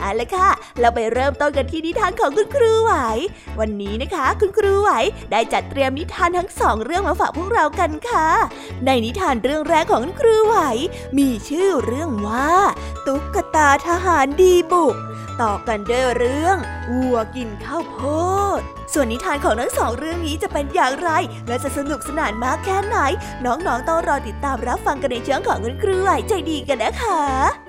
เอาละค่ะ เราไปเริ่มต้นกันที่นิทานของคุณครูไหว วันนี้นะคะ คุณครูไหวได้จัดเตรียมนิทานทั้งสองเรื่องมาฝากพวกเรากันค่ะ ในนิทานเรื่องแรกของคุณครูไหว มีชื่อเรื่องว่า ตุ๊กตาทหารดีบุก ต่อกันด้วยเรื่องวัวกินข้าวโพด ส่วนนิทานของทั้งสองเรื่องนี้จะเป็นอย่างไร และจะสนุกสนานมากแค่ไหน น้องๆต้องรอติดตามรับฟังกันในช่วงของคุณครูไหวใจดีกันนะคะ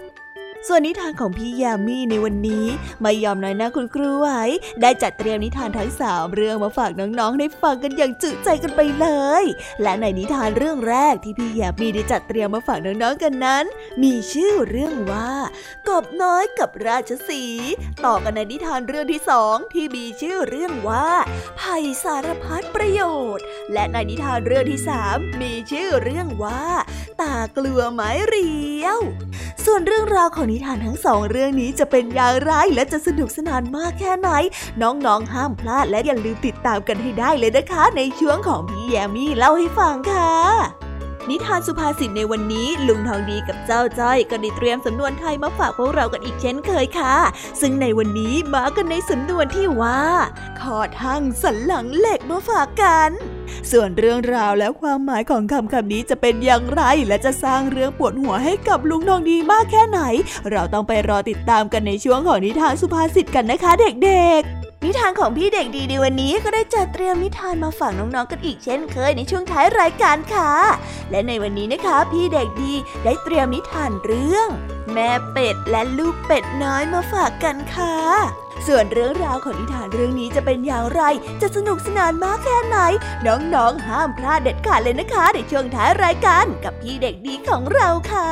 ส่วนนิทานของพี่ยามีในวันนี้ไม่ยอมน้อยหน้าคุณครูไว้ได้จัดเตรียมนิทานทั้งสามเรื่องมาฝากน้องๆได้ฟังกันอย่างจุใจกันไปเลย และในนิทานเรื่องแรกที่พี่ยามีได้จัดเตรียมมาฝากน้องๆกันนั้น มีชื่อเรื่องว่ากบน้อยกับราชสีต่อกันในนิทานเรื่องที่สองที่มีชื่อเรื่องว่าภัยสารพัดประโยชน์ และในนิทานเรื่องที่สามมีชื่อเรื่องว่า ตากลัวไม้เรียว ส่วนเรื่องราวของนิทานทั้งสองเรื่องนี้จะเป็นอย่างไรและจะสนุกสนานมากแค่ไหน น้องๆห้ามพลาดและอย่าลืมติดตามกันให้ได้เลยนะคะ ในช่วงของพี่แยมี่เล่าให้ฟังค่ะ นิทานสุภาษิตในวันนี้ ลุงทองดีกับเจ้าจ้อยก็ได้เตรียมสำนวนไทยมาฝากพวกเรากันอีกเช่นเคยค่ะ ซึ่งในวันนี้มากันในสำนวนที่ว่าขอทั้งสันหลังเหล็กมาฝากกัน ส่วนเรื่องราวและความหมายของคำคำนี้จะเป็นอย่างไร และจะสร้างเรื่องปวดหัวให้กับลุงทองดีมากแค่ไหน เราต้องไปรอติดตามกันในช่วงของนิทานสุภาษิตกันนะคะเด็กๆ นิทานของพี่เด็กดีในวันนี้ก็ได้จัดเตรียมนิทานมาฝากน้องๆกันอีกเช่นเคยในช่วงท้ายรายการค่ะ และในวันนี้นะคะ พี่เด็กดีได้เตรียมนิทานเรื่อง แม่เป็ดและลูกเป็ดน้อยมาฝากกันค่ะ ส่วนเรื่องราวของนิทานเรื่องนี้จะเป็นอย่างไร จะสนุกสนานมากแค่ไหน น้องๆห้ามพลาดเด็ดขาดเลยนะคะในช่วงท้ายรายการกับพี่เด็กดีของเราค่ะ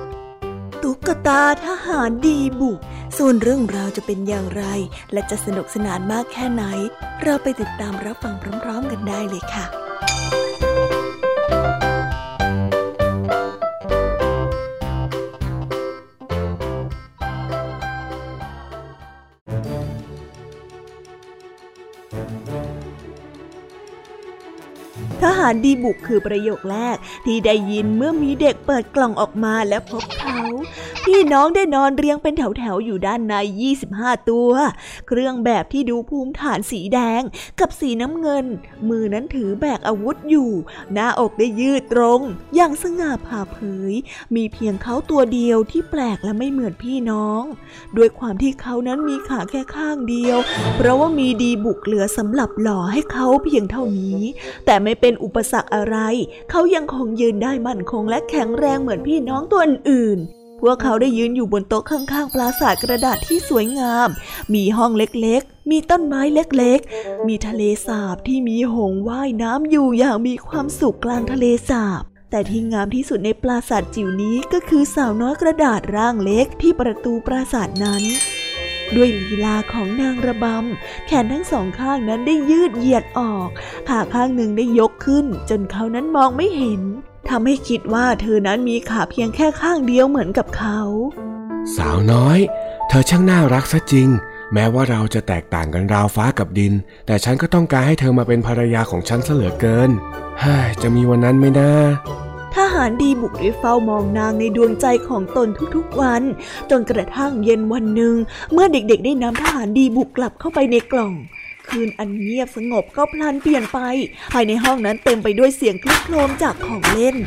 ตุ๊กตาทหารดีบุก ส่วนเรื่องราวจะเป็นอย่างไร และจะสนุกสนานมากแค่ไหน เราไปติดตามรับฟังพร้อม ๆ กันได้เลยค่ะ หารดีบุกคือประโยคแรกที่ได้ยินเมื่อมีเด็กเปิดกล่องออกมาและพบเขาพี่น้องได้นอนเรียงเป็นแถวๆอยู่ด้านใน 25 ตัว เครื่องแบบที่ดูภูมิฐานสีแดงกับสีน้ำเงิน มือนั้นถือแบกอาวุธอยู่ หน้าอกได้ยืดตรง อย่างสง่าผ่าเผย มีเพียงเขาตัวเดียวที่แปลกและไม่เหมือนพี่น้อง ด้วยความที่เขานั้นมีขาแค่ข้างเดียว เพราะว่ามีดีบุกเหลือสำหรับหล่อให้เขาเพียงเท่านี้ แต่ไม่เป็นอุปสรรคอะไร เขายังคงยืนได้มั่นคงและแข็งแรงเหมือนพี่น้องตัวอื่น พวกเขาได้ยืนอยู่บนโต๊ะข้างๆปราสาทกระดาษที่สวยงาม มีห้องเล็กๆ มีต้นไม้เล็กๆ มีทะเลสาบที่มีหงว่ายน้ำอยู่อย่างมีความสุขกลางทะเลสาบแต่ที่งามที่สุดในปราสาทจิ๋วนี้ก็คือสาวน้อยกระดาษร่างเล็กที่ประตูปราสาทนั้น ด้วยลีลาของนางระบำ แขนทั้งสองข้างนั้นได้ยืดเหยียดออก ขาข้างหนึ่งได้ยกขึ้น จนเขานั้นมองไม่เห็น ทำให้คิดว่าเธอนั้นมีขาเพียงแค่ข้างเดียวเหมือนกับเขา สาวน้อย เธอช่างน่ารักซะจริง แม้ว่าเราจะแตกต่างกันราวฟ้ากับดิน แต่ฉันก็ต้องการให้เธอมาเป็นภรรยาของฉันเสลือเกินเฮ้ยจะมีวันนั้นไหมนะทหารดีบุกได้เฝ้ามองนางในดวงใจของตนทุกๆวัน จนกระทั่งเย็นวันหนึ่ง เมื่อเด็กๆได้นำทหารดีบุกกลับเข้าไปในกล่อง คืนอันเงียบสงบก็พลันเปลี่ยนไป ภายในห้องนั้นเต็มไปด้วยเสียงคลุกโครมจากของเล่น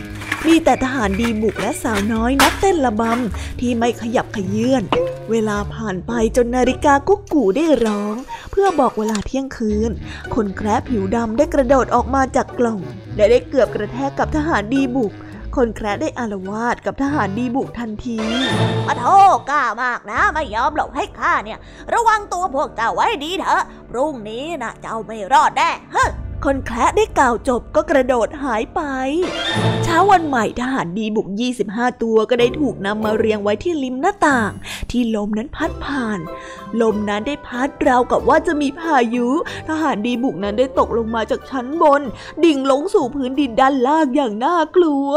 มีแต่ทหารดีบุกและสาวน้อยนักเต้นระบำที่ไม่ขยับขยื่นเวลาผ่านไปจนนาฬิกากุ๊กกูได้ร้อง เพื่อบอกเวลาเที่ยงคืน คนแคร์ผิวดำได้กระโดดออกมาจากกล่อง และได้เกือบกระแทกกับทหารดีบุก คนแคร์ได้อารวาสกับทหารดีบุกทันทีมาโทษกล้ามากนะไม่ยอมหลบให้ข้าเนี่ย ระวังตัวพวกเจ้าไว้ดีเถอะ พรุ่งนี้นะเจ้าไม่รอดแน่เฮ้ คนแคระได้กล่าวจบก็กระโดดหายไป เช้าวันใหม่ทหารดีบุก 25 ตัวก็ได้ถูกนำมาเรียงไว้ที่ริมหน้าต่าง ที่ลมนั้นพัดผ่าน ลมนั้นได้พัดราวกับว่าจะมีพายุ ทหารดีบุกนั้นได้ตกลงมาจากชั้นบน ดิ่งลงสู่พื้นดินด้านล่างอย่างน่ากลัว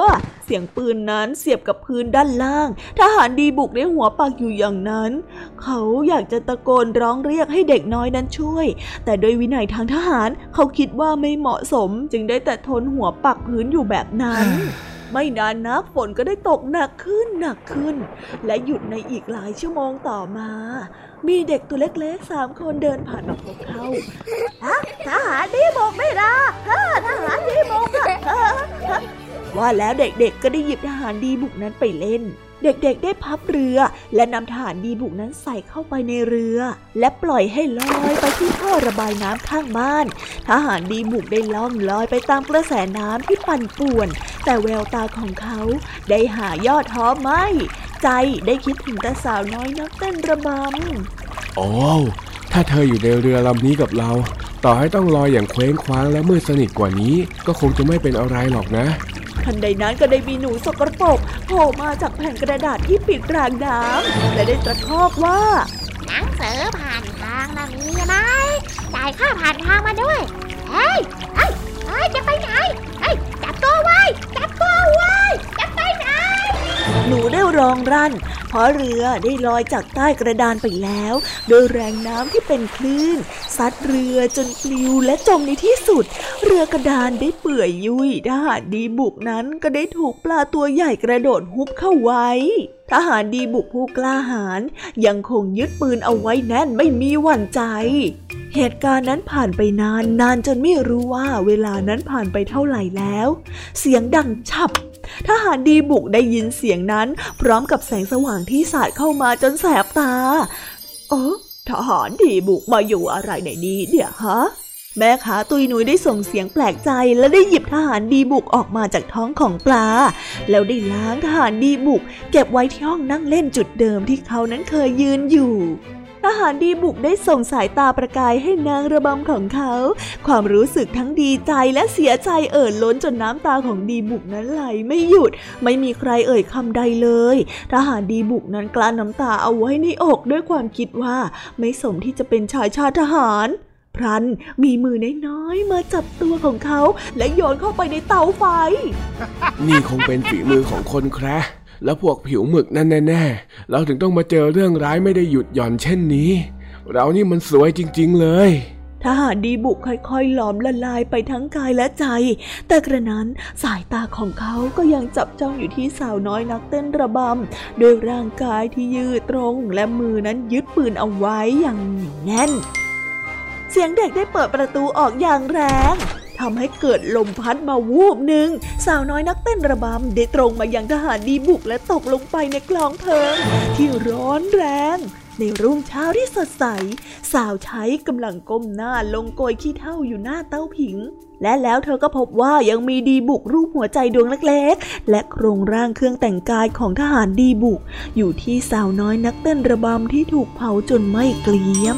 เสียงปืนนั้นเสียบกับพื้นด้านล่าง ทหารดีบุกได้หัวปักอยู่อย่างนั้น เขาอยากจะตะโกนร้องเรียกให้เด็กน้อยนั้นช่วย แต่โดยวินัยทางทหารเขาคิดว่าไม่เหมาะสมจึงได้แต่ทนหัวปักพื้นอยู่แบบนั้น ไม่นานนักฝนก็ได้ตกหนักขึ้นหนักขึ้น และหยุดในอีกหลายชั่วโมงต่อมา มีเด็กตัวเล็กๆสามคนเดินผ่านมาพบเขาทหารดีบอกไม่ละทหารดีบอกว่าแล้วเด็กๆก็ได้หยิบทหารดีบุกนั้นไปเล่น เด็กๆได้พับเรือ และนำทหารดีบุกนั้นใส่เข้าไปในเรือ และปล่อยให้ลอยไปที่ท่อระบายน้ำข้างบ้าน ทหารดีบุกได้ล่องลอยไปตามกระแสน้ำที่ปั่นป่วน แต่แววตาของเขาได้หายอดท้อไม่ ใจได้คิดถึงตาสาวน้อยนักเต้นระบำอ้ ถ้าเธออยู่ในเรือลำนี้กับเรา ต่อให้ต้องลอยอย่างเคว้งคว้างและมืดสนิทกว่านี้ ก็คงจะไม่เป็นอะไรหรอกนะทันใดนั้นก็ได้มีหนูสกปรกโผล่มาจากแผ่นกระดาษที่ปิดรางน้ำและได้ตะคอกว่า หนังสือผ่านทางนะมีไหมจ่ายค่าผ่านทางมาด้วยเฮ้ยเฮ้ยเฮ้ยจะไปไหนเฮ้ยจับตัวไว้จับตัวไว้จะไปไหนูได้ร้องรั่น เพราะเรือได้ลอยจากใต้กระดานไปแล้ว โดยแรงน้ำที่เป็นคลื่น ซัดเรือจนปลิวและจมในที่สุด เรือกระดานได้เปื่อยยุ่ยทหารดีบุกนั้นก็ได้ถูกปลาตัวใหญ่กระโดดฮุบเข้าไว้ ทหารดีบุกผู้กล้าหาญยังคงยึดปืนเอาไว้แน่นไม่มีหวั่นใจ เหตุการณ์นั้นผ่านไปนานนานจนไม่รู้ว่าเวลานั้นผ่านไปเท่าไหร่แล้ว เสียงดังฉับ ทหารดีบุกได้ยินเสียงนั้น พร้อมกับแสงสว่างที่สาดเข้ามาจนแสบตา เออทหารดีบุกมาอยู่อะไรในนี้เนี่ยวฮะแม่ขาตุยนุยได้ส่งเสียงแปลกใจ และได้หยิบทหารดีบุกออกมาจากท้องของปลา แล้วได้ล้างทหารดีบุก เก็บไว้ที่ห้องนั่งเล่นจุดเดิมที่เขานั้นเคยยืนอยู่ ทหารดีบุกได้ส่งสายตาประกายให้นางระบำของเขา ความรู้สึกทั้งดีใจและเสียใจเอ่อล้นจนน้ำตาของดีบุกนั้นไหลไม่หยุด ไม่มีใครเอ่ยคำใดเลย ทหารดีบุกนั้นกลั้นน้ำตาเอาไว้ในอกด้วยความคิดว่า ไม่สมที่จะเป็นชายชาติทหารพรันมีมือน้อยๆมาจับตัวของเขา และโยนเข้าไปในเตาไฟ นี่คงเป็นฝีมือของคนแคระ แล้วพวกผิวหมึกนั่นแน่ๆ เราถึงต้องมาเจอเรื่องร้ายไม่ได้หยุดหย่อนเช่นนี้ เรานี่มันสวยจริง ๆ เลยทหารดีบุกค่อยๆหลอมละลายไปทั้งกายและใจ แต่กระนั้นสายตาของเขาก็ยังจับจ้องอยู่ที่สาวน้อยนักเต้นระบำด้วยร่างกายที่ยืดตรงและมือนั้นยึดปืนเอาไว้อย่างแน่น เสียงเด็กได้เปิดประตูออกอย่างแรง ทำให้เกิดลมพัดมาวูบหนึ่ง สาวน้อยนักเต้นระบำได้ตรงมายังทหารดีบุกและตกลงไปในกลองเพลิง ที่ร้อนแรง ในรุ่งเช้าที่สดใส สาวใช้กำลังก้มหน้าลงโกยขี้เท่าอยู่หน้าเต้าผิง และแล้วเธอก็พบว่ายังมีดีบุกรูปหัวใจดวงเล็กๆ และโครงร่างเครื่องแต่งกายของทหารดีบุก อยู่ที่สาวน้อยนักเต้นระบำที่ถูกเผาจนไม่เกลียม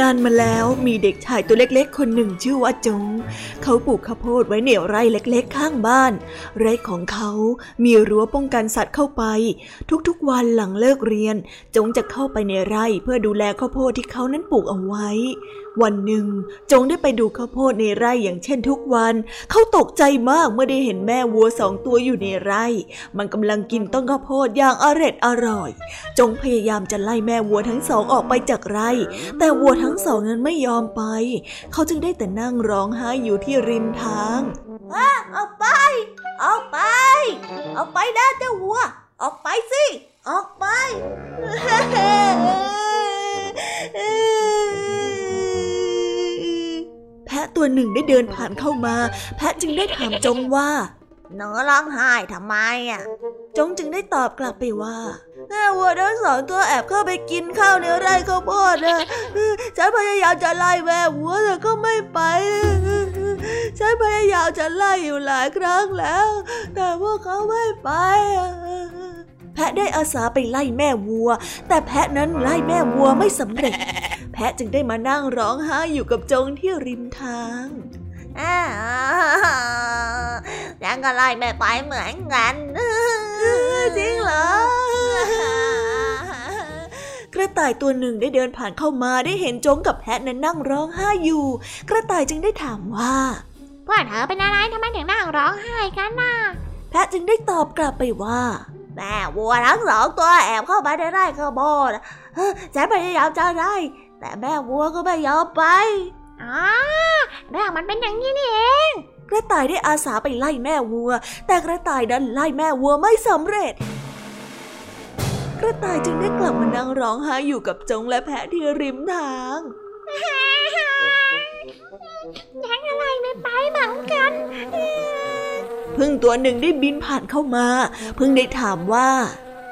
นานมาแล้วมีเด็กชายตัวเล็กๆ คนหนึ่งชื่อว่าจง เขาปลูกข้าวโพดไว้ในไร่เล็กๆ ข้างบ้าน ไร่ของเขามีรั้วป้องกันสัตว์เข้าไป ทุกๆวันหลังเลิกเรียน จงจะเข้าไปในไร่เพื่อดูแลข้าวโพดที่เขานั้นปลูกเอาไว้ วันหนึ่ง จงได้ไปดูข้าวโพดในไร่อย่างเช่นทุกวัน เขาตกใจมากเมื่อได้เห็นแม่วัวสองตัวอยู่ในไร่ มันกำลังกินต้นข้าวโพดอย่างอร็ดอร่อย จงพยายามจะไล่แม่วัวทั้งสองออกไปจากไร่ แต่วัวทั้งสองนั้นไม่ยอมไป เขาจึงได้แต่นั่งร้องไห้อยู่ที่ริมทางออกไป ออกไป ออกไปนะเจ้าวัว ออกไปสิ ออกไปแพะตัวหนึ่งได้เดินผ่านเข้ามา แพะจึงได้ถามจงว่า หนูร้องไห้ทำไมอะ จงจึงได้ตอบกลับไปว่าแม่วัวทั้งสองตัวแอบเข้าไปกินข้าวในไร่ข้าวโพดนะฉันพยายามจะไล่แม่วัวแต่ก็ไม่ไป ฉันพยายามจะไล่อยู่หลายครั้งแล้ว แต่พวกเขาไม่ไปแพะได้อาสาไปไล่แม่วัว แต่แพะนั้นไล่แม่วัวไม่สำเร็จ แพะจึงได้มานั่งร้องไห้อยู่กับจงที่ริมทาง ฉันก็ไล่แม่ไปเหมือนกันจริงเหรอกระต่ายตัวหนึ่งได้เดินผ่านเข้ามาได้เห็นจงกับแพะนั้นนั่งร้องไห้อยู่ กระต่ายจึงได้ถามว่าพวกเธอเป็นอะไรทำไมถึงนั่งร้องไห้กันน่ะ แพะจึงได้ตอบกลับไปว่าแม่วัวทั้งสองตัวแอบเข้ามาในไร่ข้าวโพดฉันพยายามจะไล่แต่แม่วัวก็ไม่ยอมไป อ๋อเรื่องมันเป็นอย่างนี้นี่เอง กระต่ายได้อาสาไปไล่แม่วัว แต่กระต่ายดันไล่แม่วัวไม่สำเร็จ กระต่ายจึงได้กลับมานั่งร้องไห้อยู่กับจงและแพะที่ริมทางยังอะไรไม่ไปเหมือนกันพึ่งตัวหนึ่งได้บินผ่านเข้ามา พึ่งได้ถามว่า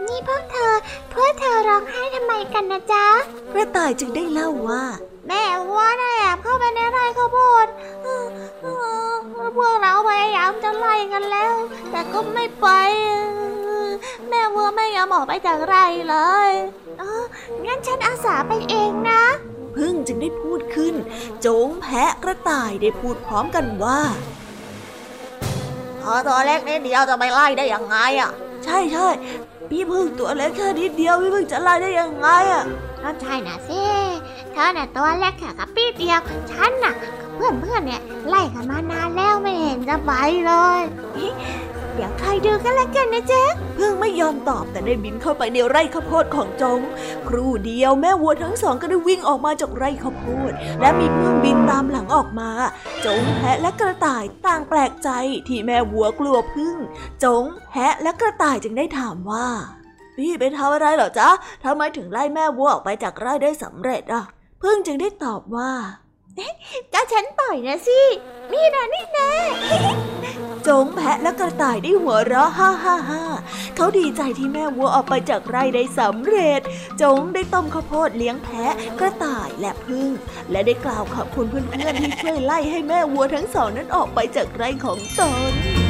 นี่พวกเธอพวกเธอร้องไห้ทำไมกันนะจ๊ะ กระต่ายจึงได้เล่าว่า แม่วัวน่ะแอบเข้าไปในไร่ข้าวโพดพวกเราพยายามจะไล่กันแล้ว แต่ก็ไม่ไป แม่วัวไม่ยอมออกไปจากไร่เลยเอองั้นฉันอาสาไปเองนะพึ่งจึงได้พูดขึ้น โจงแพะกระต่ายได้พูดพร้อมกันว่าพอตัวเล็กนิดเดียวจะไปไล่ได้ยังไงอะ ใช่ใช่พี่พึ่งตัวเล็กแค่นิดเดียวพี่พึ่งจะไล่ได้ยังไงอะก็ใช่น่ะสิ เธอน่ะตัวเล็กแค่กับปีเดียว ฉันน่ะกับเพื่อนเพื่อนเนี่ยไล่กันมานานแล้วไม่เห็นจะไปเลย เดี๋ยวใครดูกันละกันนะเจ๊เพิ่งไม่ยอมตอบแต่ได้บินเข้าไปในไร่ข้าวโพดของจง ครู่เดียวแม่วัวทั้งสองก็ได้วิ่งออกมาจากไร่ข้าวโพด และมีเพิ่งบินตามหลังออกมา จงแพะและกระต่ายต่างแปลกใจที่แม่วัวกลัวพึ่ง จงแพะและกระต่ายจึงได้ถามว่าพี่ไปทำอะไรเหรอจ๊ะทำไมถึงไล่แม่วัวออกไปจากไร่ได้สำเร็จอะ พึ่งจึงได้ตอบว่าก็ฉันปล่อยนะสิ นี่นะนี่นะจงแพะและกระต่ายได้หัวเราะฮ่าฮ่าฮ่าเขาดีใจที่แม่วัวออกไปจากไร่ได้สำเร็จ จงได้ต้มข้าวโพดเลี้ยงแพะกระต่ายและพึ่ง และได้กล่าวขอบคุณเพื่อนๆที่ช่วยไล่ให้แม่วัวทั้งสองนั้นออกไปจากไร่ของตน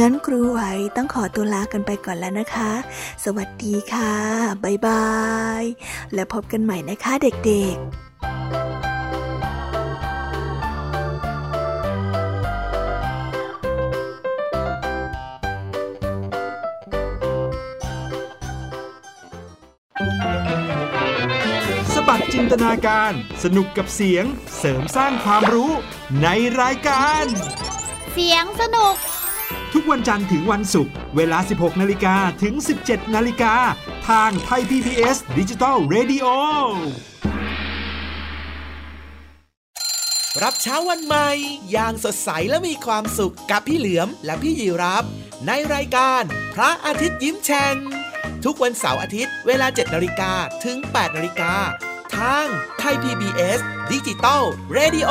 งั้นครูไหวต้องขอตัวลากันไปก่อนแล้วนะคะ สวัสดีค่ะ บ๊ายบาย แล้วพบกันใหม่นะคะเด็กๆสบัดจินตนาการสนุกกับเสียงเสริมสร้างความรู้ในรายการ เสียงสนุก ทุกวันจันทร์ถึงวันศุกร์เวลา 16 นาฬิกาถึง 17 นาฬิกา ทางไทย PPS ดิจิตอล Radio รับเช้าวันใหม่ อย่างสดใสและมีความสุขกับพี่เหลือมและพี่ยีรับ ในรายการพระอาทิตย์ยิ้มแฉ่งทุกวันเสาร์อาทิตย์เวลา 7 นาฬิกาถึง 8 นาฬิกาทางไทย PBS ดิจิตอล Radio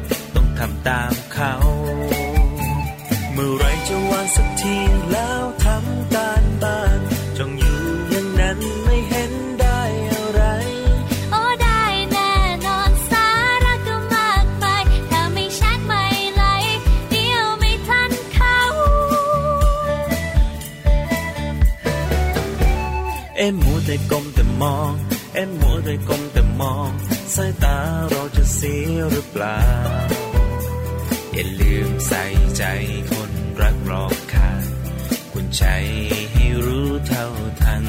ทำตามเขา เมื่อไรจะวางสักทีแล้วทำการบ้านจงอยู่อย่างนั้นไม่เห็นได้อะไร โอ้ได้แน่นอนสาระก็มากมายถ้าไม่ชัดไม่ไหลเดียวไม่ทันเขา เอ็มมัวแต่ก้มแต่มอง เอ็มมัวแต่ก้มแต่มองสายตาเราจะเสียหรือเปล่า อย่าลืมใส่ใจคนรักรอบค่าคุณใจให้รู้เท่าทัน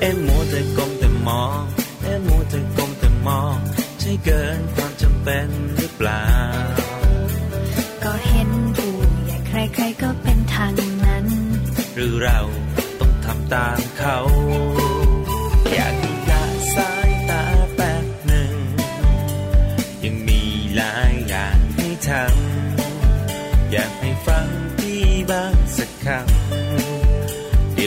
เอ็มมัวแต่ก้มแต่มองเอ็มมัวแต่ก้มแต่มอง ใช่เกินความจำเป็นหรือเปล่า ก็เห็นผู้ใหญ่ใครๆก็เป็นทางนั้น หรือเราต้องทำตามเขา อยาก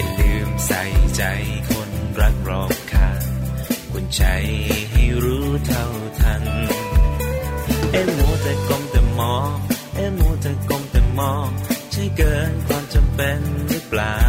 อย่าลืมใส่ใจคนรักรอบข้างคุณใจให้รู้เท่าทัน เอ็มมัวแต่ก้มแต่มอง เอ็มมัวแต่ก้มแต่มอง ใช่เกินความจำเป็นหรือเปล่า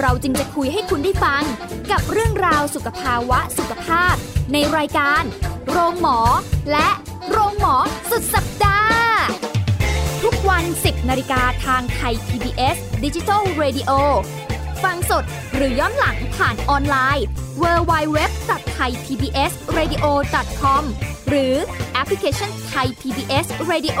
เราจึงจะคุยให้คุณได้ฟัง กับเรื่องราวสุขภาวะสุขภาพ ในรายการ โรงหมอ และโรงหมอสุดสัปดาห์ ทุกวัน 10นาฬิกาทางไทย PBS Digital Radio ฟังสดหรือย้อนหลังผ่านออนไลน์ www.thaipbsradio.com หรือแอปพลิเคชัน Thai PBS Radio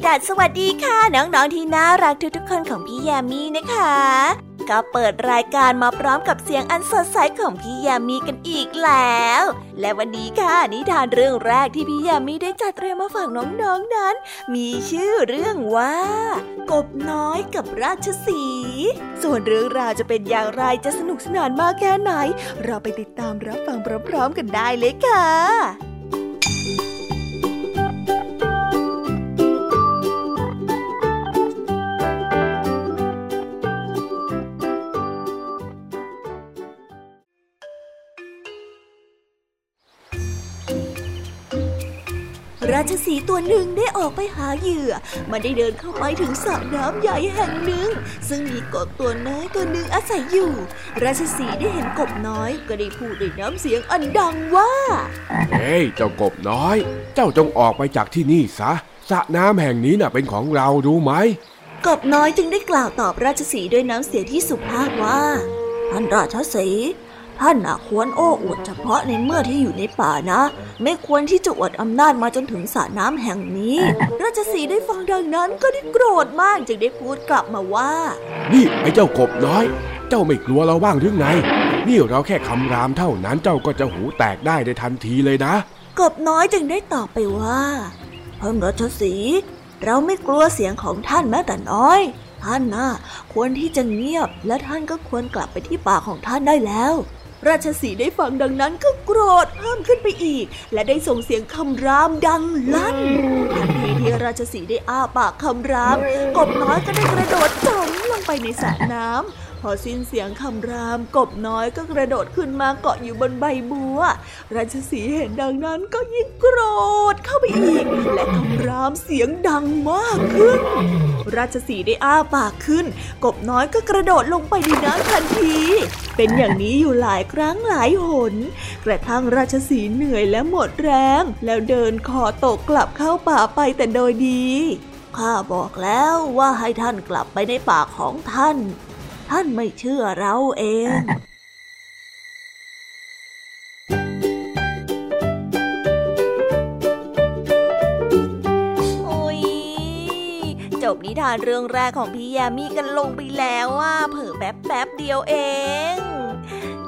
สวีดัสสวัสดีค่ะ น้องๆที่น่ารักทุกๆคนของพี่แยามีนะคะ ก็เปิดรายการมาพร้อมกับเสียงอันสดใสของพี่แยามีกันอีกแล้ว และวันนี้ค่ะนิทานเรื่องแรกที่พี่แยามีได้จัดเตรียมมาฝากน้องๆนนั้น มีชื่อเรื่องว่า กบน้อยกับราชสีส่วนเรื่องราวจะเป็นอย่างไรจะสนุกสนานมากแค่ไหน เราไปติดตามรับฟังพร้อมๆกันได้เลยค่ะ ราชสีห์ตัวหนึ่งได้ออกไปหาเหยื่อ มันได้เดินเข้าไปถึงสระน้ำใหญ่แห่งหนึ่ง ซึ่งมีกบตัวน้อยตัวหนึ่งอาศัยอยู่ ราชสีห์ได้เห็นกบน้อย ก็ได้พูดด้วยน้ำเสียงอันดังว่า เฮ้ย เจ้ากบน้อย เจ้าจงออกไปจากที่นี่ซะสระน้ำแห่งนี้น่ะเป็นของเรารู้ไหม กบน้อยจึงได้กล่าวตอบราชสีห์ด้วยน้ำเสียงที่สุภาพว่าท่านราชสีห์ ท่านน่ะควรโอ้อวดเฉพาะในเมื่อที่อยู่ในป่านะ ไม่ควรที่จะอวดอำนาจมาจนถึงสระน้ำแห่งนี้ ราชสีห์ได้ฟังดังนั้นก็ได้โกรธมากจึงได้พูดกลับมาว่า นี่ไอ้เจ้ากบน้อย เจ้าไม่กลัวเราบ้างหรือไง นี่เราแค่คำรามเท่านั้นเจ้าก็จะหูแตกได้ในทันทีเลยนะ กบน้อยจึงได้ตอบไปว่าท่านรัชสีห์เราไม่กลัวเสียงของท่านแม้แต่น้อย ท่านน่ะควรที่จะเงียบและท่านก็ควรกลับไปที่ป่าของท่านได้แล้ว ราชสีได้ฟังดังนั้นก็โกรธเพิ่มขึ้นไปอีก และได้ส่งเสียงคำรามดังลั่นทันทีที่ราชสีได้อ้าปากคำรามกบน้อยก็ได้กระโดดจมลงไปในสระน้ำ พอสิ้นเสียงคำรามกบน้อยก็กระโดดขึ้นมาเกาะอยู่บนใบบัว ราชสีเห็นดังนั้นก็ยิ่งโกรธเข้าไปอีก และคำรามเสียงดังมากขึ้น ราชสีได้อ้าปากขึ้น กบน้อยก็กระโดดลงไปในน้ำทันที เป็นอย่างนี้อยู่หลายครั้งหลายหน กระทั่งราชสีเหนื่อยและหมดแรง แล้วเดินคอตกกลับเข้าป่าไปแต่โดยดีข้าบอกแล้วว่าให้ท่านกลับไปในป่าของท่าน ท่านไม่เชื่อเราเองโอ้ยจบนิทานเรื่องแรกของพี่ยามีกันลงไปแล้วว่าเผิ่แป๊บแป๊บเดียวเอง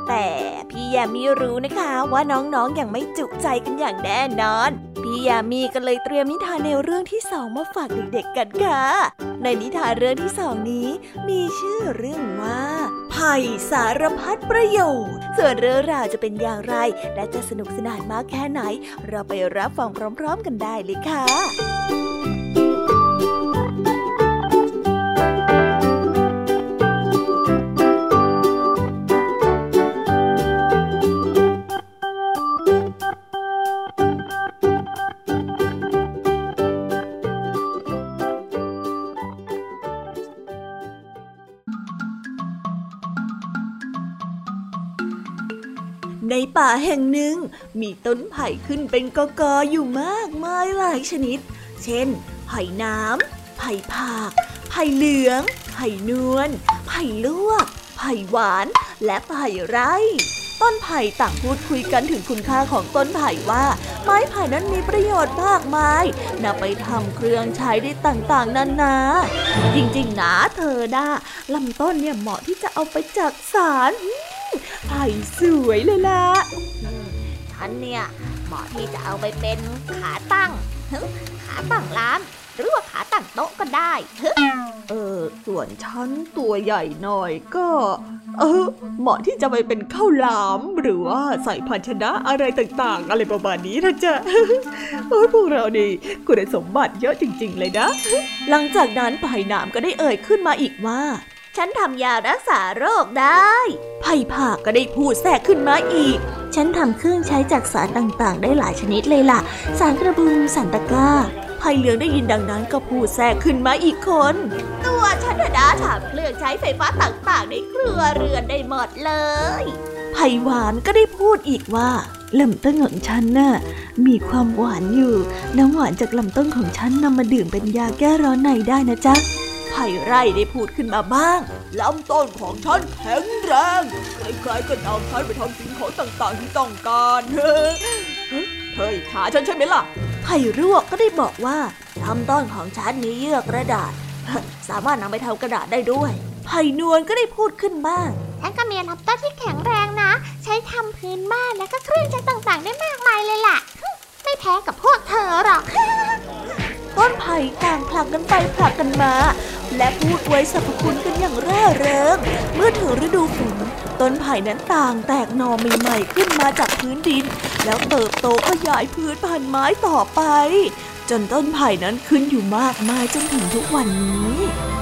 แต่พี่ยามีรู้นะคะว่าน้องๆออย่างไม่จุใจกันอย่างแน่นอน พี่ยามีก็เลยเตรียมนิทานแนวเรื่องที่สองมาฝากเด็กๆกันค่ะ ในนิทานเรื่องที่สองนี้ มีชื่อเรื่องว่าไผ่สารพัดประโยชน์ ส่วนเรื่องราวจะเป็นอย่างไร และจะสนุกสนานมากแค่ไหน เราไปรับฟังพร้อม ๆ กันได้เลยค่ะ ป่าแห่งหนึ่ง มีต้นไผ่ขึ้นเป็นกอกออยู่มากมายหลายชนิด เช่น ไผ่น้ำ ไผ่ผากไผ่เหลือง ไผ่นวล ไผ่ลวก ไผ่หวาน และไผ่ไร่ต้นไผ่ต่างพูดคุยกันถึงคุณค่าของต้นไผ่ว่า ไม้ไผ่นั้นมีประโยชน์มากมายนำไปทำเครื่องใช้ได้ต่างๆนานา จริงๆนะเธอนะลำต้นเนี่ยเหมาะที่จะเอาไปจักสาร ไผ่สวยเลยล่ะ ฉันเนี่ยเหมาะที่จะเอาไปเป็นขาตั้ง ขาตั้งร้าน หรือว่าขาตั้งโต๊ะก็ได้ เออ ส่วนฉันตัวใหญ่หน่อยก็ เออ เหมาะที่จะไปเป็นข้าวหลาม หรือว่าใส่ภาชนะอะไรต่างๆ อะไรประมาณนี้นะจ๊ะโอ้พวกเรานี่คุณสมบัติเยอะจริง ๆ เลยนะ หลังจากนั้นไผ่หนามก็ได้เอ่ยขึ้นมาอีกว่า ฉันทำยารักษาโรคได้ไผ่ผากก็ได้พูดแทรกขึ้นมาอีก ฉันทำเครื่องใช้จากสารต่างๆ ได้หลายชนิดเลยล่ะ สารกระบุงสารตะก้าไผ่เหลืองได้ยินดังนั้นก็พูดแทรกขึ้นมาอีกคน ตัวฉันนะทำเครื่องใช้ไฟฟ้าต่างๆ ในเครือเรือนได้หมดเลยไผ่หวานก็ได้พูดอีกว่าลำต้นของฉันน่ะมีความหวานอยู่ น้ำหวานจากลำต้นของฉันนำมาดื่มเป็นยาแก้ร้อนในได้นะจ๊ะ ไผ่ไร่ได้พูดขึ้นมาบ้างลำต้นของฉันแข็งแรง ใครๆก็นำฉันไปทำสิ่งของต่างๆที่ต้องการเฮ้ยเฮ้ยหาฉันใช่ไหมล่ะ ไผ่รวกก็ได้บอกว่าลำต้นของฉันมีเยื่อกระดาษ สามารถนำไปทำกระดาษได้ด้วย ไผ่นวลก็ได้พูดขึ้นบ้างฉันก็มีลำต้นที่แข็งแรงนะ ใช้ทำพื้นบ้านและก็เครื่องใช้ต่างๆ ได้มากมายเลยล่ะ ไม่แพ้กับพวกเธอหรอก ต้นไผ่ต่างผลักกันไปผลักกันมา และพูดไว้สรรพคุณกันอย่างร่าเริง เมื่อถึงฤดูฝนต้นไผ่นั้นต่างแตกหน่อใหม่ๆขึ้นมาจากพื้นดิน แล้วเติบโตขยายพื้นพันไม้ต่อไป จนต้นไผ่นั้นขึ้นอยู่มากมายจนถึงทุกวันนี้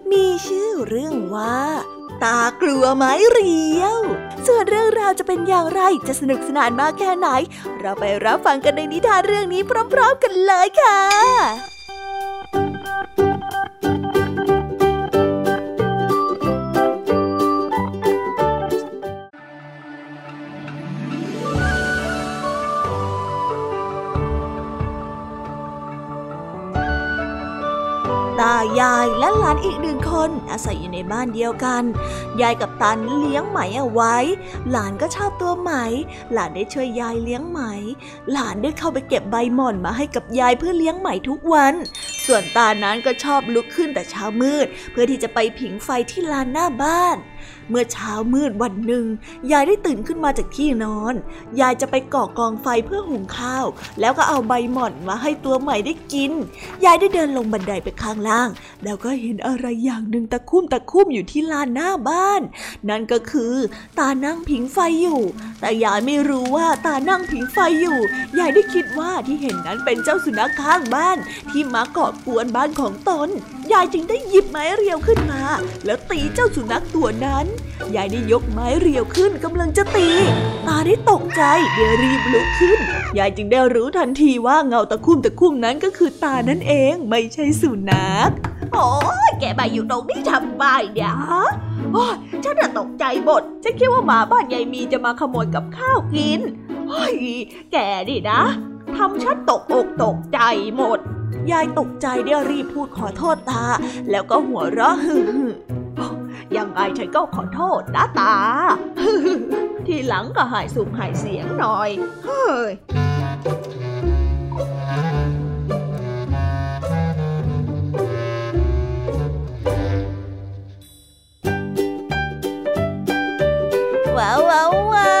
มีชื่อเรื่องว่า ตากลัวไม้เรียว ส่วนเรื่องราวจะเป็นอย่างไรจะสนุกสนานมากแค่ไหน เราไปรับฟังกันในนิทานเรื่องนี้พร้อม ๆ กันเลยค่ะายายและหลานอีกหนึ่งคนอาศัยอยู่ในบ้านเดียวกัน ยายกับตาเลี้ยงไหมเอาไว้ หลานก็ชอบตัวไหม หลานได้ช่วยยายเลี้ยงไหม หลานได้เข้าไปเก็บใบหม่อนมาให้กับยายเพื่อเลี้ยงไหมทุกวัน ส่วนตานั้นก็ชอบลุกขึ้นแต่เช้ามืด เพื่อที่จะไปผิงไฟที่ลานหน้าบ้าน เมื่อเช้ามืดวันหนึ่ง ยายได้ตื่นขึ้นมาจากที่นอน ยายจะไปก่อกองไฟเพื่อหุงข้าว แล้วก็เอาใบหม่อนมาให้ตัวใหม่ได้กิน ยายได้เดินลงบันไดไปข้างล่าง แล้วก็เห็นอะไรอย่างหนึ่งตะคุ่มตะคุ่มอยู่ที่ลานหน้าบ้าน นั่นก็คือตานั่งผิงไฟอยู่ แต่ยายไม่รู้ว่าตานั่งผิงไฟอยู่ ยายได้คิดว่าที่เห็นนั้นเป็นเจ้าสุนัขข้างบ้าน ที่มาเกาะกวนบ้านของตน ยายจึงได้หยิบไม้เรียวขึ้นมา แล้วตีเจ้าสุนัขตัวนั้นยายได้ยกไม้เรียวขึ้นกำลังจะตี ตาได้ตกใจเดี๋ยวรีบลุกขึ้น ยายจึงได้รู้ทันทีว่าเงาตะคุ่มตะคุ่มนั้นก็คือตานั่นเองไม่ใช่สุนัขโอ้ยแกมาอยู่ตรงนี้ทำไมเนี่ยฮะโอ้ยฉันน่ะตกใจหมดฉันคิดว่าหมาบ้านยายมีจะมาขโมยกับข้าวกินโอ้ยแกดินะทำฉันตกอกตกใจหมด ยายตกใจได้รีบพูดขอโทษตา แล้วก็หัวเราะฮึ่ ยังไงฉันก็ขอโทษนะตา ทีหลังก็หายสุ่มหายเสียงหน่อย เฮ้ยว้าวว้าวว้าวก็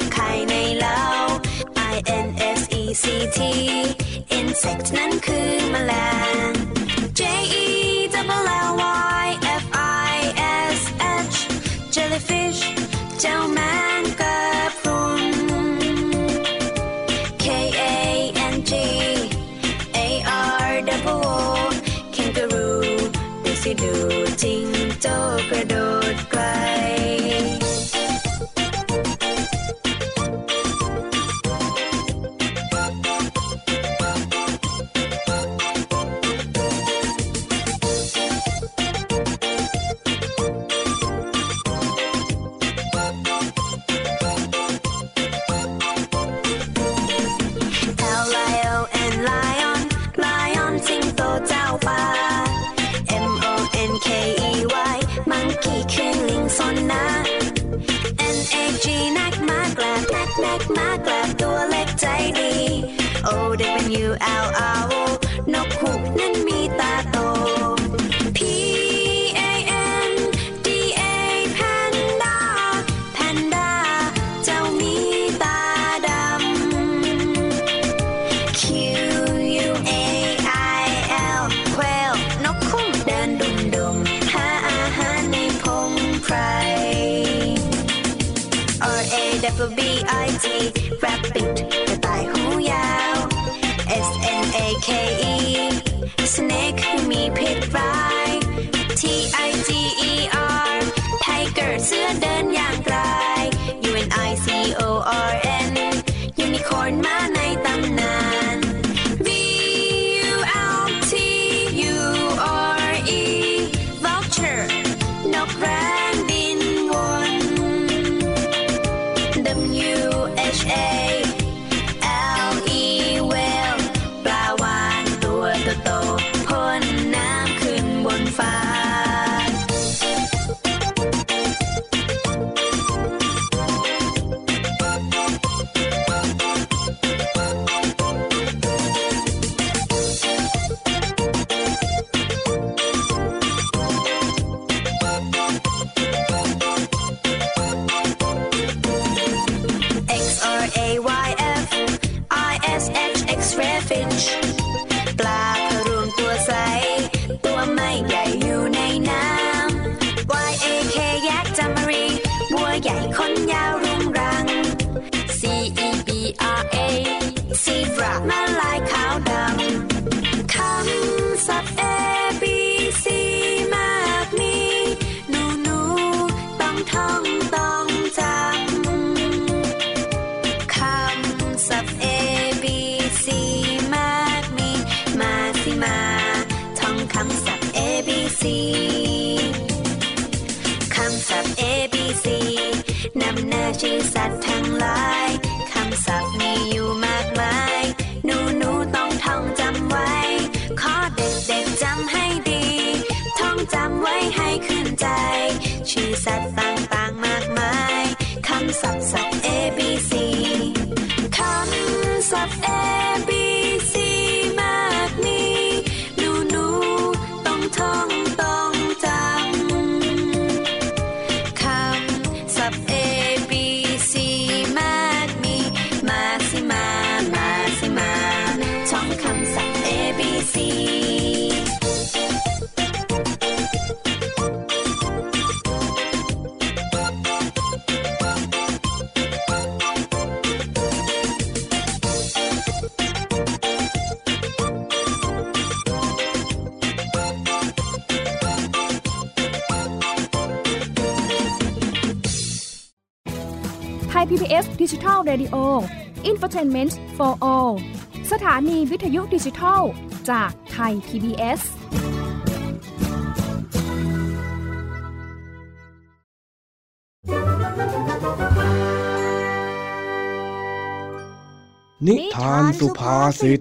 บไข่ในเล้า I N S E C T insect นั้นคือแมลง J E double L Y F I S H jellyfish เจ้าแมงกะพรุน K A N G A R d o u b kangaroo ดูสิดูจริงโจกระโดดไกล Radio Infotainment for All สถานีวิทยุดิจิทัล จากไทย PBS นิทานสุภาษิต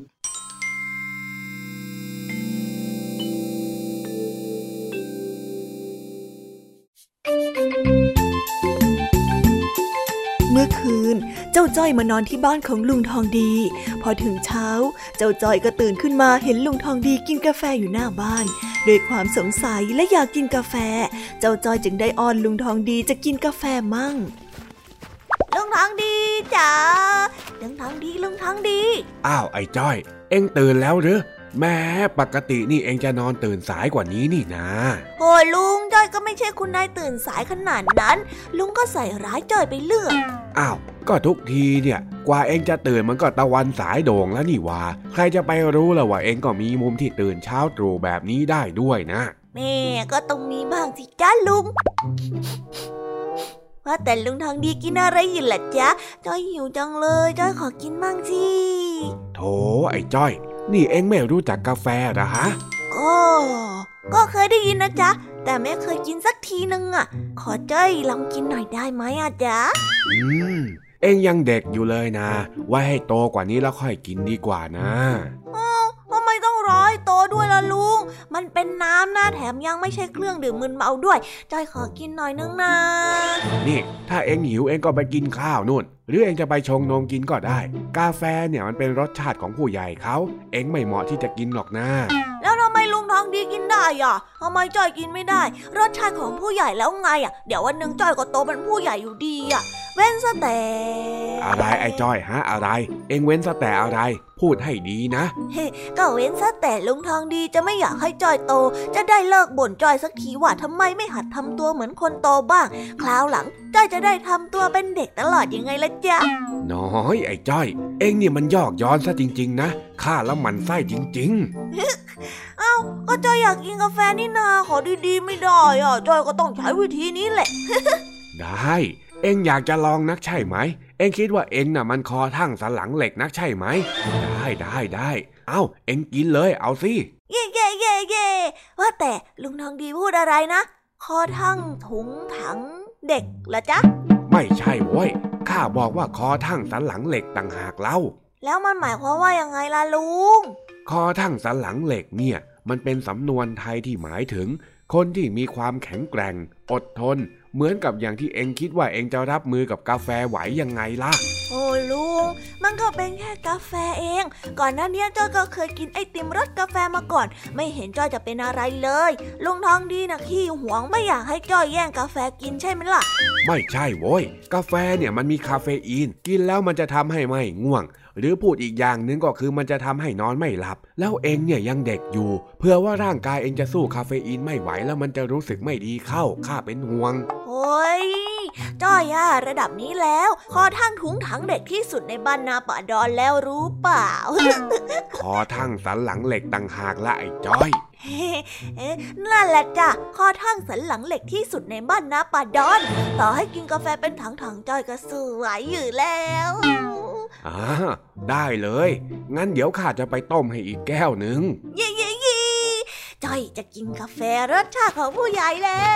อยมานอนที่บ้านของลุงทองดี พอถึงเช้า เจ้าจ้อยก็ตื่นขึ้นมาเห็นลุงทองดีกินกาแฟอยู่หน้าบ้านด้วยความสงสัยและอยากกินกาแฟ เจ้าจ้อยจึงได้อ้อนลุงทองดีจะกินกาแฟมั่ง ลุงทองดีจ๋าลุงทองดีลุงทองดี อ้าวไอ้จ้อย เอ็งตื่นแล้วหรือ แม้ปกตินี่เอ็งจะนอนตื่นสายกว่านี้นี่นะโอ้ลุงจ้อยก็ไม่ใช่คุณนายตื่นสายขนาดนั้น ลุงก็ใส่ร้ายจ้อยไปเรื่อยอ้าวก็ทุกทีเนี่ยกว่าเอ็งจะตื่นมันก็ตะวันสายโด่งแล้วนี่หว่าใครจะไปรู้ล่ะว่าเอ็งก็มีมุมที่ตื่นเช้าตรู่แบบนี้ได้ด้วยนะแม่ก็ต้องมีบ้างสิจ้าลุงว่าแต่ลุงทองดีกินอะไรอยู่ล่ะจ๊ะจ้อยหิวจังเลย จ้อยขอกินบ้างสิโถไอ้จ้อย นี่เอ็งไม่รู้จักกาแฟเหรอฮะก็ก็เคยได้ยินนะจ๊ะ แต่ไม่เคยกินสักทีนึงอะ ขอจ้อยลองกินหน่อยได้ไหมอะจ๊ะ อืม เอ็งยังเด็กอยู่เลยนะ ไว้ให้โตกว่านี้แล้วค่อยกินดีกว่านะ ด้วยล่ะลุง มันเป็นน้ำนะแถมยังไม่ใช่เครื่องดื่มมึนเมาด้วยจ้อยขอกินหน่อยนึงนะ นี่ถ้าเอ็งหิวเอ็งก็ไปกินข้าวนู่น หรือเอ็งจะไปชงนมกินก็ได้ กาแฟเนี่ยมันเป็นรสชาติของผู้ใหญ่เขา เอ็งไม่เหมาะที่จะกินหรอกนะแล้วทำไมลุงทองดีกินได้อะทำไมจ้อยกินไม่ได้ รสชาติของผู้ใหญ่แล้วไงอะ เดี๋ยววันหนึ่งจ้อยก็โตเป็นผู้ใหญ่อยู่ดีอะ เว้นซะแต่ อะไรไอ้จ้อยฮะอะไร เอ็งเว้นซะแต่อะไรพูดให้ดีนะเฮ้ก็เว้นซะแต่ลุงทองดีจะไม่อยากให้จอยโต จะได้เลิกบ่นจอยสักทีว่าทำไมไม่หัดทำตัวเหมือนคนโตบ้าง คราวหลังจอยจะได้ทำตัวเป็นเด็กตลอดยังไงละจ๊ะ น้อยไอ้จ้อย เอ็งนี่มันยอกย้อนซะจริง ๆ นะข้าแล้วหมันไส้จริงเอ้าก็จอยอยากกินกาแฟนี่นาขอดีๆ ไม่ได้อะจอยก็ต้องใช้วิธีนี้แหละๆได้ เอ็งอยากจะลองนักใช่ไหม เอ็งคิดว่าเอ็งน่ะมันคอทั้งสันหลังเหล็กนักใช่ไหม ได้ได้ได้ เอ้าเอ็งกินเลยเอาสิ เย่เย่เย่เย่ว่าแต่ลุงทองดีพูดอะไรนะ คอทั้งถุงถังเด็กเหรอจ๊ะ ไม่ใช่โว้ย ข้าบอกว่าคอทั้งสันหลังเหล็กต่างหากเล่า แล้วมันหมายความว่ายังไงล่ะลุง คอทั้งสันหลังเหล็กเนี่ย มันเป็นสำนวนไทยที่หมายถึง คนที่มีความแข็งแกร่ง อดทน เหมือนกับอย่างที่เองคิดว่าเองจะรับมือกับกาแฟไหวยังไงล่ะ โอ้ยลุง มันก็เป็นแค่กาแฟเอง ก่อนหน้านี้จ้อยก็เคยกินไอติมรสกาแฟมาก่อน ไม่เห็นจ้อยจะเป็นอะไรเลย ลุงทองดีนะขี้หวงไม่อยากให้จ้อยแย่งกาแฟกินใช่ไหมล่ะ ไม่ใช่โว้ย กาแฟเนี่ยมันมีคาเฟอีน กินแล้วมันจะทำให้ไม่ง่วง หรือพูดอีกอย่างหนึงก็คือมันจะทำให้นอนไม่หลับ แล้วเองเนี่ยยังเด็กอยู่ เพื่อว่าร่างกายเองจะสู้คาเฟอีนไม่ไหวแล้วมันจะรู้สึกไม่ดีเข้าข้าเป็นห่วงโอ้ยจ้อยอะระดับนี้แล้ว คอทั้งถุงถังเด็กที่สุดในบ้านนาป่าดอนแล้วรู้เปล่า คอทั้งสันหลังเหล็กต่างหากละไอ้จ้อยเอ๊ะ นั่นแหละจ้ะคอทั้งสันหลังเหล็กที่สุดในบ้านนาป่าดอน ต่อให้กินกาแฟเป็นถังๆจ้อยก็สู้ไหวอยู่แล้วอ่าได้เลย งั้นเดี๋ยวข้าจะไปต้มให้อีกแก้วหนึ่งเย่เย่เย่จ้อยจะกินกาแฟรสชาติของผู้ใหญ่แล้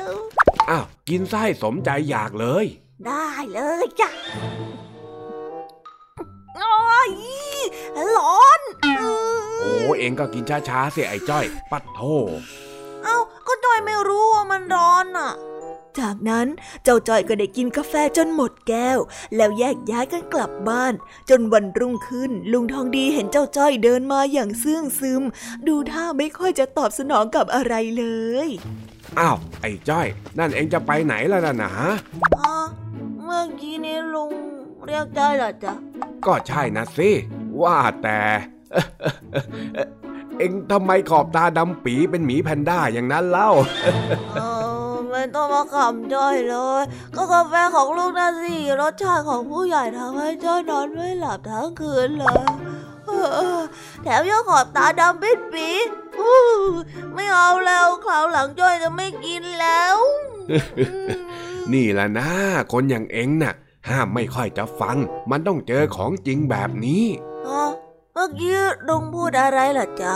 วอ้าวกินไส้สมใจอยากเลย ได้เลยจ้ะโอ้ย ร้อน โอ้เองก็กินช้าๆเสียไอ้จ้อย ปัดโทเอ้าก็จ้อยไม่รู้ว่ามันร้อนอะ จากนั้นเจ้าจ้อยก็ได้กินกาแฟจนหมดแก้ว แล้วแยกย้ายกันกลับบ้าน จนวันรุ่งขึ้น ลุงทองดีเห็นเจ้าจ้อยเดินมาอย่างเสื่องซึม ดูท่าไม่ค่อยจะตอบสนองกับอะไรเลยอ้าวไอ้จ้อย นั่นเองจะไปไหนล่ะน่ะนะอ๋อเมื่อกี้นี้ลุง เรียกจ้อยเหรอจ๊ะ ก็ใช่นะสิ ว่าแต่ เองทำไมขอบตาดำปีเป็นหมีแพนด้าอย่างนั้นเล่าเออไม่ต้องมาขำจ้อยเลย ก็กาแฟของลูกน่ะสิรสชาติของผู้ใหญ่ทำให้จ้อยนอนไม่หลับทั้งคืนเลยเออแถมยังขอบตาดำปิดปีอู้ไม่เอาแล้วคราวหลังจ้อยจะไม่กินแล้ว นี่แหละนะ คนอย่างเองน่ะ ห้ามไม่ค่อยจะฟัง มันต้องเจอของจริงแบบนี้อ๋อเมื่อกี้ลุงพูดอะไรเหรอจ๊ะ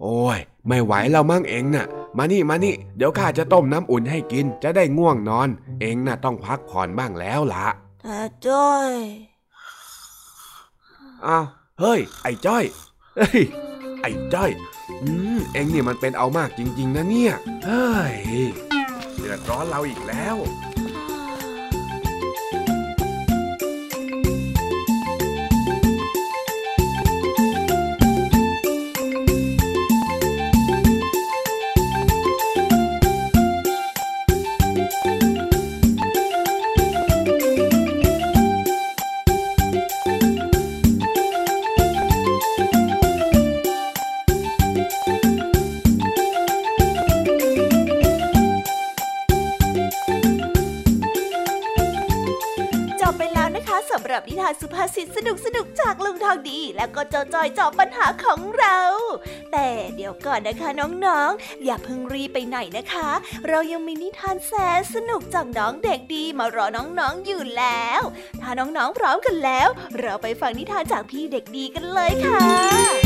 โอ้ย ไม่ไหวแล้วมั้งเองน่ะ มานี่มานี่ เดี๋ยวข้าจะต้มน้ำอุ่นให้กิน จะได้ง่วงนอน เองน่ะต้องพักผ่อนบ้างแล้วล่ะแต่จ้อยอ้าวเฮ้ย ไอ้จ้อยเฮ้ย ไอ้จ้อย อืม เองนี่มันเป็นเอามากจริง ๆ นะเนี่ย เฮ้ย เดือดร้อนเราอีกแล้ว แล้วก็เจ้าจอยจอบปัญหาของเรา แต่เดี๋ยวก่อนนะคะน้องๆ อย่าเพิ่งรีไปไหนนะคะ เรายังมีนิทานแสนสนุกจากน้องเด็กดีมารอน้องๆอยู่แล้ว ถ้าน้องๆพร้อมกันแล้ว เราไปฟังนิทานจากพี่เด็กดีกันเลยค่ะ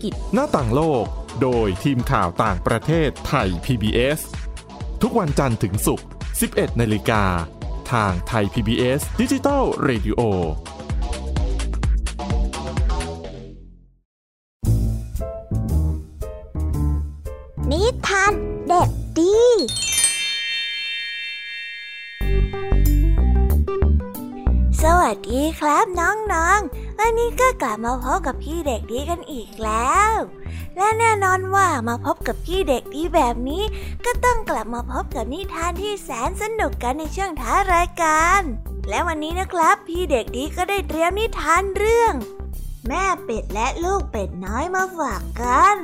กิจ หน้าต่างโลก โดยทีมข่าวต่างประเทศไทย PBS ทุกวันจันทร์ถึงศุกร์ 11 นาฬิกา ทางไทย PBS ดิจิตอล Radio นิทานเด็กดี สวัสดีครับน้องๆ วันนี้ก็กลับมาพบกับพี่เด็กดีกันอีกแล้ว และแน่นอนว่ามาพบกับพี่เด็กดีแบบนี้ ก็ต้องกลับมาพบกับนิทานที่แสนสนุกกันในช่วงท้ารายการ และวันนี้นะครับ พี่เด็กดีก็ได้เตรียมนิทานเรื่อง แม่เป็ดและลูกเป็ดน้อยมาฝากกัน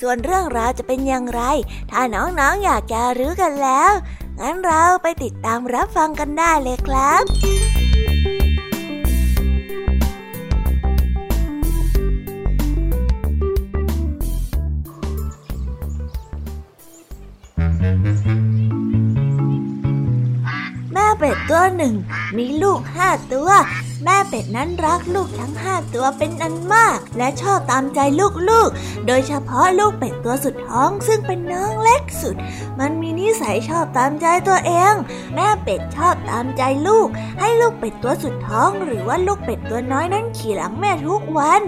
ส่วนเรื่องราวจะเป็นอย่างไร ถ้าน้องๆออยากจะรู้กันแล้ว งั้นเราไปติดตามรับฟังกันได้เลยครับ เป็ดตัวหนึ่ง มีลูกห้าตัว แม่เป็ดนั้นรักลูกทั้งห้าตัวเป็นอันมาก และชอบตามใจลูกๆ โดยเฉพาะลูกเป็ดตัวสุดท้องซึ่งเป็นน้องเล็กสุด มันมีนิสัยชอบตามใจตัวเอง แม่เป็ดชอบตามใจลูก ให้ลูกเป็ดตัวสุดท้อง หรือว่าลูกเป็ดตัวน้อยนั้นขี่หลังแม่ทุกวัน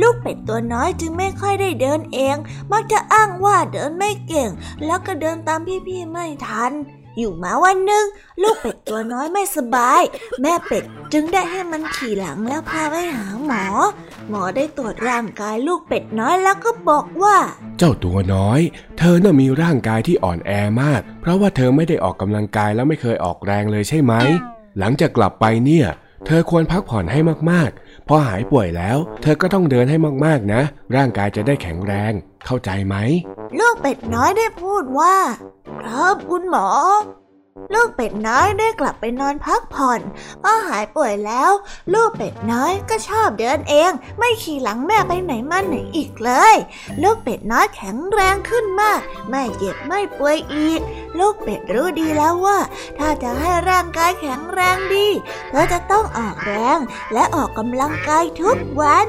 ลูกเป็ดตัวน้อยจึงไม่ค่อยได้เดินเอง มักจะอ้างว่าเดินไม่เก่ง แล้วก็เดินตามพี่ๆไม่ทัน อยู่มาวันหนึ่งลูกเป็ดตัวน้อยไม่สบาย แม่เป็ดจึงได้ให้มันขี่หลังแล้วพาไปหาหมอ หมอได้ตรวจร่างกายลูกเป็ดน้อยแล้วก็บอกว่า เจ้าตัวน้อย เธอน่ะมีร่างกายที่อ่อนแอมาก เพราะว่าเธอไม่ได้ออกกำลังกายแล้วไม่เคยออกแรงเลยใช่ไหม หลังจากกลับไปเนี่ย เธอควรพักผ่อนให้มากๆ พอหายป่วยแล้ว เธอก็ต้องเดินให้มากๆนะ ร่างกายจะได้แข็งแรง เข้าใจไหม ลูกเป็ดน้อยได้พูดว่า ครับคุณหมอ ลูกเป็ดน้อยได้กลับไปนอนพักผ่อนพอหายป่วยแล้ว ลูกเป็ดน้อยก็ชอบเดินเอง ไม่ขี่หลังแม่ไปไหนมาไหนอีกเลย ลูกเป็ดน้อยแข็งแรงขึ้นมาก ไม่เจ็บไม่ป่วยอีก ลูกเป็ดรู้ดีแล้วว่า ถ้าจะให้ร่างกายแข็งแรงดีเธอจะต้องออกแรงและออกกำลังกายทุกวัน